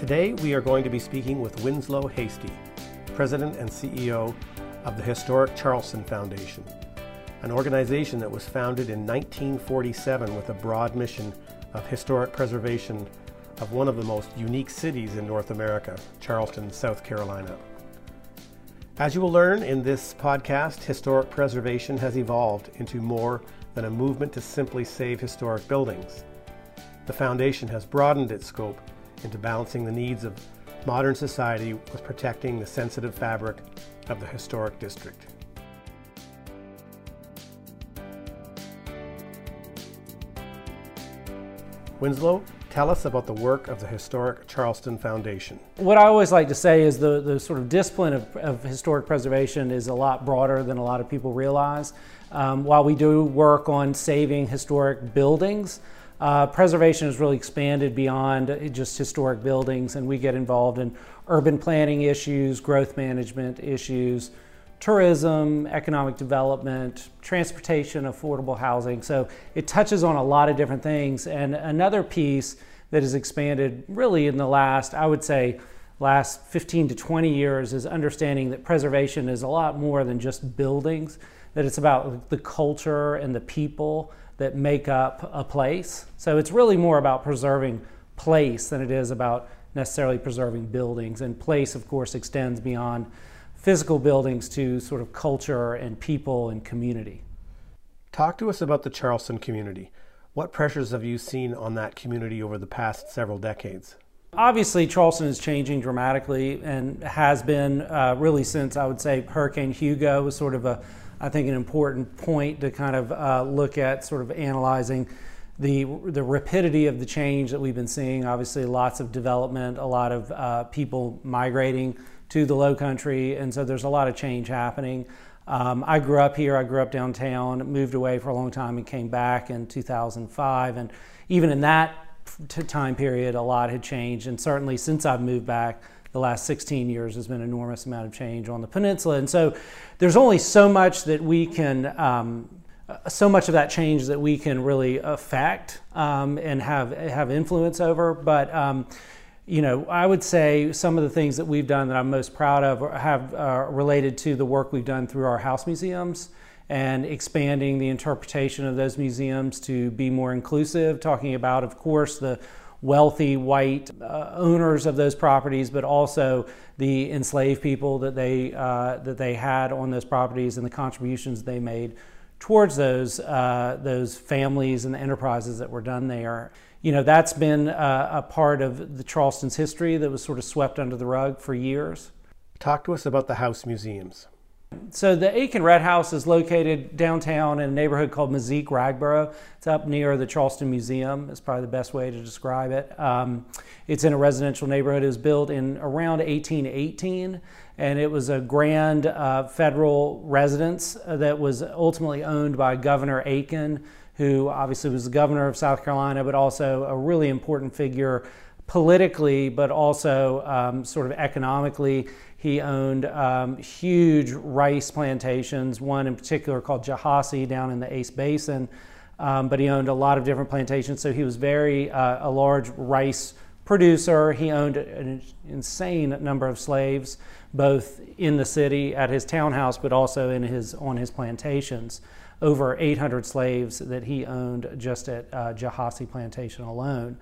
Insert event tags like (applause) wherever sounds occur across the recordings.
Today, we are going to be speaking with Winslow Hastie, President and CEO of the Historic Charleston Foundation, an organization that was founded in 1947 with a broad mission of historic preservation of one of the most unique cities in North America, Charleston, South Carolina. As you will learn in this podcast, historic preservation has evolved into more than a movement to simply save historic buildings. The foundation has broadened its scope into balancing the needs of modern society with protecting the sensitive fabric of the historic district. Winslow, tell us about the work of the Historic Charleston Foundation. What I always like to say is the, the sort of discipline of, of historic preservation is a lot broader than a lot of people realize. Um, while we do work on saving historic buildings, uh, preservation has really expanded beyond just historic buildings, and we get involved in urban planning issues, growth management issues, tourism, economic development, transportation, affordable housing. So it touches on a lot of different things. And another piece that has expanded really in the last, I would say, last 15 to 20 years is understanding that preservation is a lot more than just buildings, that it's about the culture and the people that make up a place. So it's really more about preserving place than it is about necessarily preserving buildings. And place, of course, extends beyond physical buildings to sort of culture and people and community. Talk to us about the Charleston community. What pressures have you seen on that community over the past several decades? Obviously, Charleston is changing dramatically and has been uh, really since I would say Hurricane Hugo was sort of a I think, an important point to kind of uh, look at, sort of analyzing the the rapidity of the change that we've been seeing. Obviously, lots of development, a lot of uh, people migrating to the Low Country, and so there's a lot of change happening. Um, I grew up here. I grew up downtown. Moved away for a long time and came back in 2005. And even in that time period, a lot had changed. And certainly since I've moved back, the last 16 years has been an enormous amount of change on the peninsula. And so there's only so much that we can, um, so much of that change that we can really affect um, and have, have influence over. But, um, you know, I would say some of the things that we've done that I'm most proud of have uh, related to the work we've done through our house museums and expanding the interpretation of those museums to be more inclusive, talking about, of course, the wealthy white uh, owners of those properties, but also the enslaved people that they uh, that they had on those properties and the contributions they made towards those uh, those families and the enterprises that were done there. You know, that's been a part of the Charleston's history that was sort of swept under the rug for years. Talk to us about the house museums. So the Aiken Rhett House is located downtown in a neighborhood called Mazyck-Wraggborough. It's up near the Charleston Museum. It's probably the best way to describe it. Um, it's in a residential neighborhood. It was built in around 1818, and it was a grand uh, federal residence that was ultimately owned by Governor Aiken, who obviously was the governor of South Carolina, but also a really important figure politically, but also um, sort of economically. He owned um, huge rice plantations, one in particular called Jehossee down in the Ace Basin. Um, but he owned a lot of different plantations, so he was very uh, a large rice producer. He owned an insane number of slaves, both in the city at his townhouse, but also in his on his plantations. Over 800 slaves that he owned just at uh, Jehossee Plantation alone.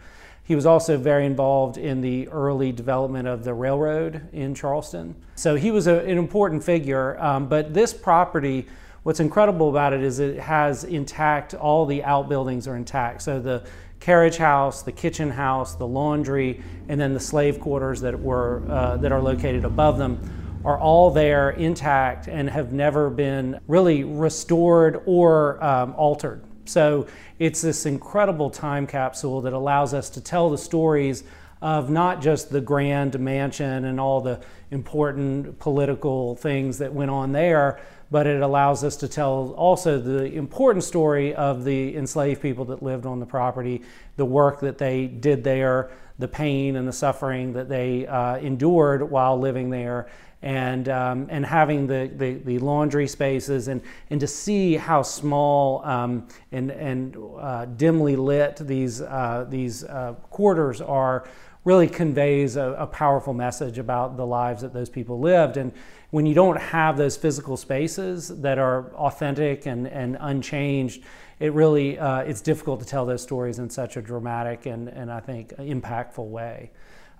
He was also very involved in the early development of the railroad in Charleston. So he was a, an important figure. Um, but this property, what's incredible about it is it has intact, all the outbuildings are intact. So the carriage house, the kitchen house, the laundry, and then the slave quarters that, were, uh, that are located above them are all there intact and have never been really restored or um, altered. So it's this incredible time capsule that allows us to tell the stories of not just the grand mansion and all the important political things that went on there, but it allows us to tell also the important story of the enslaved people that lived on the property, the work that they did there, the pain and the suffering that they uh, endured while living there, and um, and having the, the, the, laundry spaces and and to see how small um, and and uh, dimly lit these uh, these uh, quarters are really conveys a, a, powerful message about the lives that those people lived and when you don't have those physical spaces that are authentic and, and unchanged it really uh, it's difficult to tell those stories in such a dramatic and, and I think impactful way.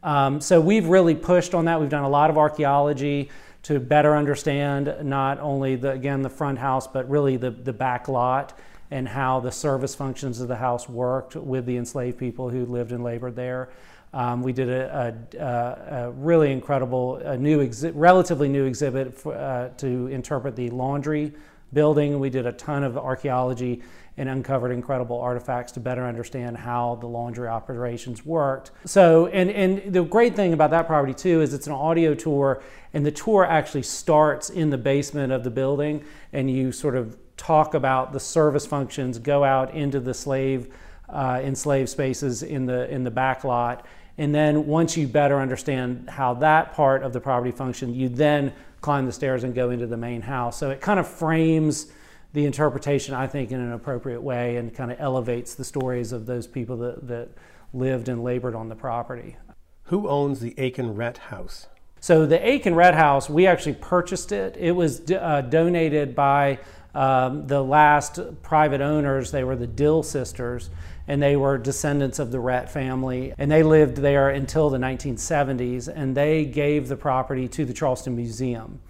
Um, so we've really pushed on that. We've done a lot of archaeology to better understand not only the again the front house, but really the the back lot and how the service functions of the house worked with the enslaved people who lived and labored there. Um, we did a, a, a, really incredible, a new, exi- relatively new exhibit for, uh, to interpret the laundry building. We did a ton of archaeology and uncovered incredible artifacts to better understand how the laundry operations worked. So, and, and the great thing about that property too is it's an audio tour, and the tour actually starts in the basement of the building, and you sort of talk about the service functions, go out into the slave uh, enslaved spaces in the in the back lot, and then once you better understand how that part of the property functioned, you then climb the stairs and go into the main house. So it kind of frames the interpretation, I think, in an appropriate way and kind of elevates the stories of those people that, that lived and labored on the property. Who owns the Aiken Rhett House? So the Aiken Rhett House, we actually purchased it. It was uh, donated by um, the last private owners. They were the Dill sisters, and they were descendants of the Rhett family. And they lived there until the 1970s, and they gave the property to the Charleston Museum.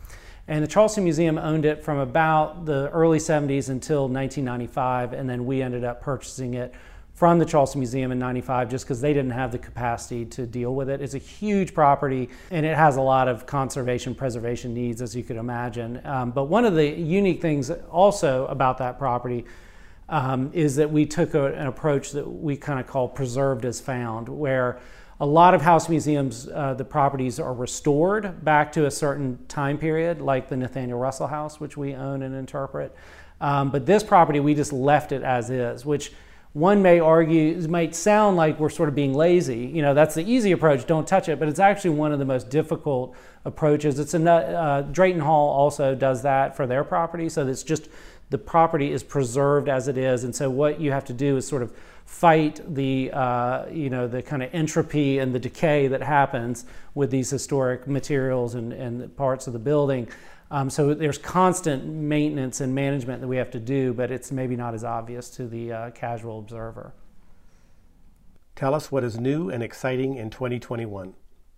And the Charleston Museum owned it from about the early 70s until 1995, and then we ended up purchasing it from the Charleston Museum in 95 just because they didn't have the capacity to deal with it. It's a huge property and it has a lot of conservation preservation needs, as you could imagine. Um, but one of the unique things also about that property um, is that we took a, an approach that we kind of call preserved as found, where a lot of house museums, uh, the properties are restored back to a certain time period, like the Nathaniel Russell House, which we own and interpret. Um, but this property, we just left it as is, which one may argue might sound like we're sort of being lazy. You know, that's the easy approach, don't touch it, but it's actually one of the most difficult approaches. It's a, uh, Drayton Hall also does that for their property, so it's just the property is preserved as it is, and so what you have to do is sort of fight the uh, you know the kind of entropy and the decay that happens with these historic materials and, and parts of the building. Um, so there's constant maintenance and management that we have to do, but it's maybe not as obvious to the uh, casual observer. Tell us what is new and exciting in 2021.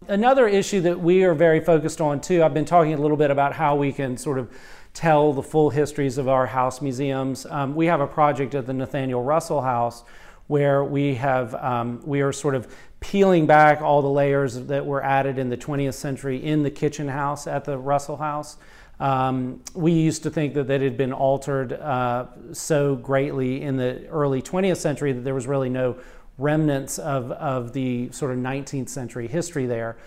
Another issue that we are very focused on too, I've been talking a little bit about how we can sort of tell the full histories of our house museums. Um, we have a project at the Nathaniel Russell House where we have um, we are sort of peeling back all the layers that were added in the 20th century in the kitchen house at the Russell House. Um, we used to think that that had been altered uh, so greatly in the early 20th century that there was really no remnants of, of the sort of 19th century history there.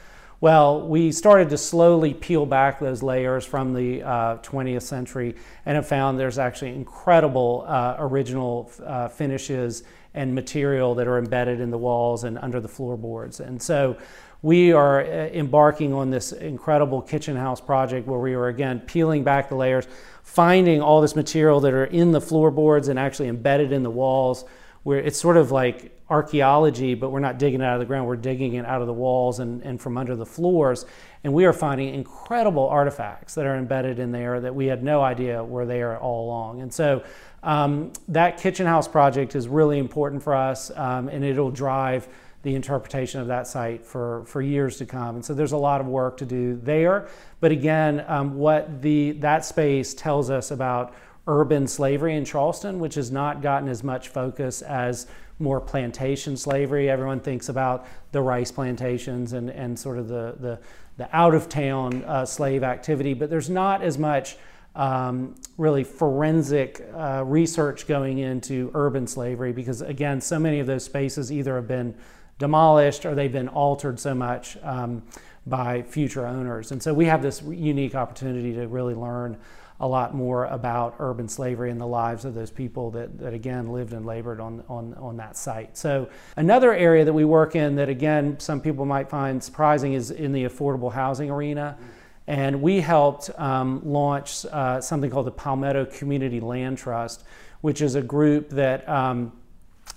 Well, we started to slowly peel back those layers from the uh, 20th century and have found there's actually incredible uh, original uh, finishes and material that are embedded in the walls and under the floorboards. And so we are uh, embarking on this incredible kitchen house project where we are again peeling back the layers, finding all this material that are in the floorboards and actually embedded in the walls where it's sort of like archaeology, but we're not digging it out of the ground, we're digging it out of the walls and, and from under the floors. And we are finding incredible artifacts that are embedded in there that we had no idea were there all along. And so um, that kitchen house project is really important for us, um, and it'll drive the interpretation of that site for, for years to come. And so there's a lot of work to do there. But again, um, what the, that space tells us about urban slavery in Charleston, which has not gotten as much focus as more plantation slavery. Everyone thinks about the rice plantations and, and sort of the, the, the out of town uh, slave activity, but there's not as much um, really forensic uh, research going into urban slavery because, again, so many of those spaces either have been demolished or they've been altered so much um, by future owners. And so we have this unique opportunity to really learn a lot more about urban slavery and the lives of those people that, that again lived and labored on, on, on that site. So another area that we work in that again some people might find surprising is in the affordable housing arena. And we helped um, launch uh, something called the Palmetto Community Land Trust, which is a group that, um,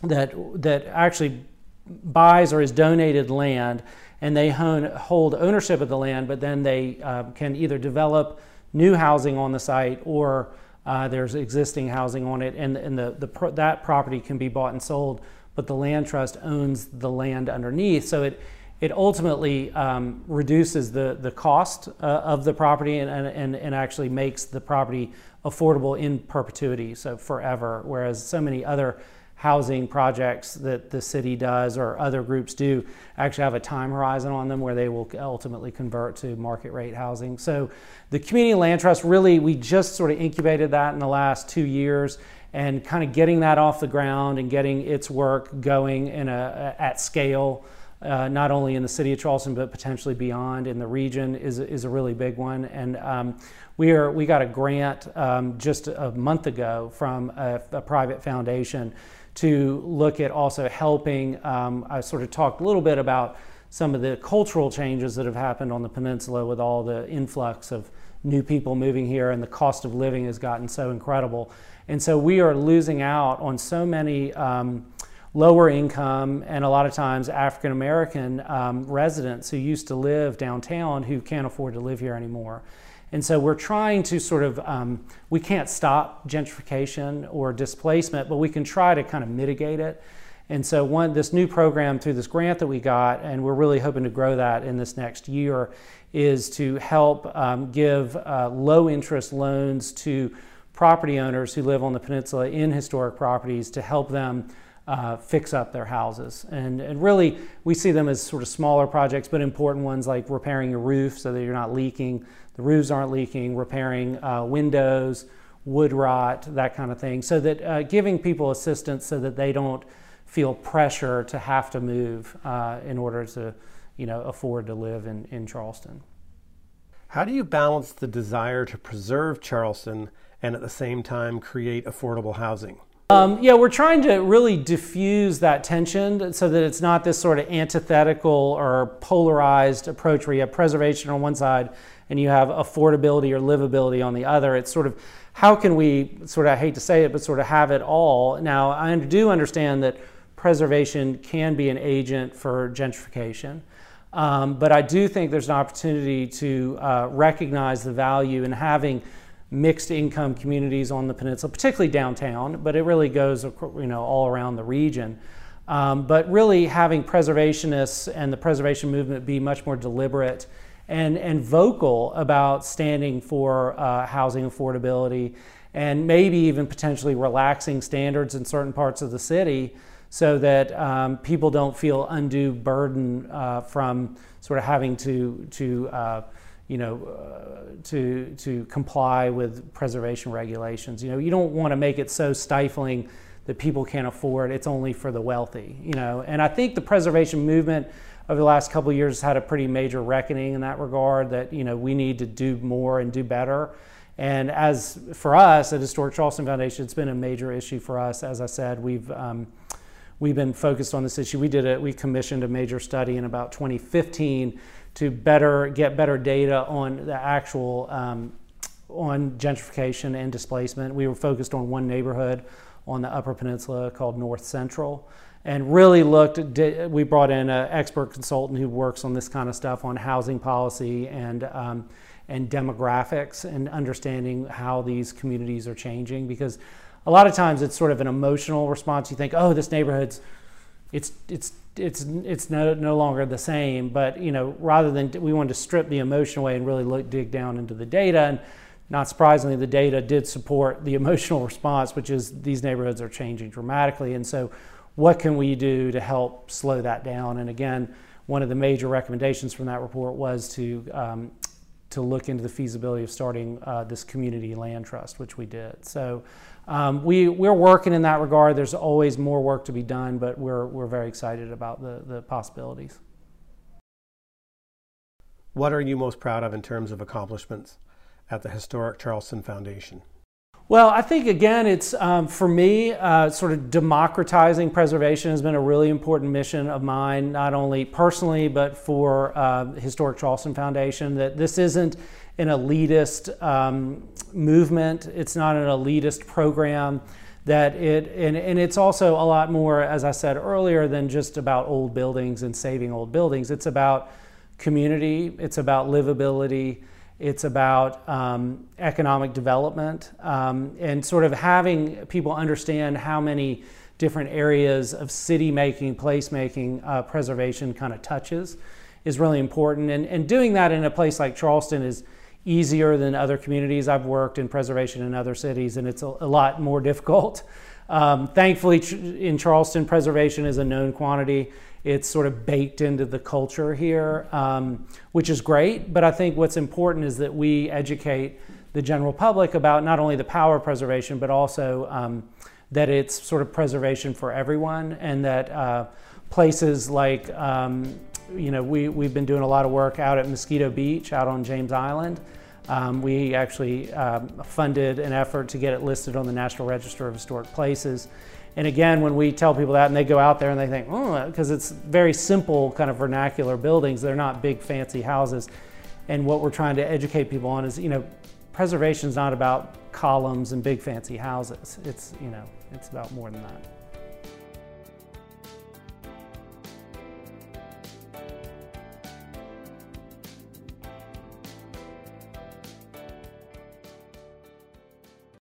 that, that actually buys or is donated land and they hold ownership of the land, but then they uh, can either develop new housing on the site or uh, there's existing housing on it, and, and the, the that property can be bought and sold, but the land trust owns the land underneath. So it, it ultimately um, reduces the, the cost uh, of the property and, and, and actually makes the property affordable in perpetuity, so forever. Whereas so many other housing projects that the city does or other groups do actually have a time horizon on them where they will ultimately convert to market rate housing. So the community land trust really we just sort of incubated that in the last 2 years and kind of getting that off the ground and getting its work going in a, at scale uh, not only in the city of Charleston but potentially beyond in the region is, is a really big one. And um, we are we got a grant um, just a month ago from a, a, private foundation to look at also helping. Um, I sort of talked a little bit about some of the cultural changes that have happened on the peninsula with all the influx of new people moving here and the cost of living has gotten so incredible. And so we are losing out on so many um, lower income and a lot of times African American um, residents who used to live downtown who can't afford to live here anymore. And so we're trying to sort of, um, we can't stop gentrification or displacement, but we can try to kind of mitigate it. And so one, this new program through this grant that we got, and we're really hoping to grow that in this next year, is to help um, give uh, low interest loans to property owners who live on the peninsula in historic properties to help them uh, fix up their houses. And, and really, we see them as sort of smaller projects, but important ones like repairing your roof so that you're not leaking, the roofs aren't leaking, repairing uh, windows, wood rot, that kind of thing. So that uh, giving people assistance so that they don't feel pressure to have to move uh, in order to, you know, afford to live in, in Charleston. How do you balance the desire to preserve Charleston and at the same time create affordable housing? Um, yeah, we're trying to really diffuse that tension so that it's not this sort of antithetical or polarized approach where you have preservation on one side and you have affordability or livability on the other. It's sort of how can we sort of, I hate to say it, but sort of have it all. Now, I do understand that preservation can be an agent for gentrification. Um, but I do think there's an opportunity to uh, recognize the value in having mixed income communities on the peninsula, particularly downtown, but it really goes you know all around the region. Um, but really having preservationists and the preservation movement be much more deliberate and, and vocal about standing for uh, housing affordability and maybe even potentially relaxing standards in certain parts of the city so that um, people don't feel undue burden uh, from sort of having to, to uh, you know, uh, to, to comply with preservation regulations. You know, you don't want to make it so stifling that people can't afford. It's only for the wealthy, you know. And I think the preservation movement over the last couple of years has had a pretty major reckoning in that regard that, you know, we need to do more and do better. And as for us at Historic Charleston Foundation, it's been a major issue for us. As I said, we've um, we've been focused on this issue. We did it. We commissioned a major study in about 2015 to better get better data on the actual um, on gentrification and displacement. We were focused on one neighborhood on the Upper Peninsula called North Central, and really looked. We brought in an expert consultant who works on this kind of stuff on housing policy and. Um, and demographics and understanding how these communities are changing because a lot of times it's sort of an emotional response. You think, oh, this neighborhood's it's it's it's it's no, no longer the same. But you know, rather than we wanted to strip the emotion away and really look dig down into the data, and not surprisingly, the data did support the emotional response, which is these neighborhoods are changing dramatically. And so, what can we do to help slow that down? And again, one of the major recommendations from that report was to um, to look into the feasibility of starting uh, this community land trust, which we did. So um, we, we're working in that regard. There's always more work to be done, but we're, we're very excited about the, the possibilities. What are you most proud of in terms of accomplishments at the Historic Charleston Foundation? Well, I think again, it's um, for me, uh, sort of democratizing preservation has been a really important mission of mine, not only personally, but for uh, Historic Charleston Foundation. That this isn't an elitist um, movement, it's not an elitist program. That it, and, and it's also a lot more, as I said earlier, than just about old buildings and saving old buildings. It's about community, it's about livability it's about um, economic development um, and sort of having people understand how many different areas of city making, place making, uh, preservation kind of touches is really important. And, and doing that in a place like Charleston is easier than other communities. I've worked in preservation in other cities and it's a, a lot more (laughs) difficult. Um, thankfully, in Charleston, preservation is a known quantity it's sort of baked into the culture here, um, which is great. But I think what's important is that we educate the general public about not only the power of preservation, but also um, that it's sort of preservation for everyone, and that uh, places like um, you know we we've been doing a lot of work out at Mosquito Beach, out on James Island. Um, we actually um, funded an effort to get it listed on the National Register of Historic Places. And again, when we tell people that and they go out there and they think, oh, because it's very simple kind of vernacular buildings, they're not big fancy houses. And what we're trying to educate people on is, you know, preservation is not about columns and big fancy houses. It's, you know, it's about more than that.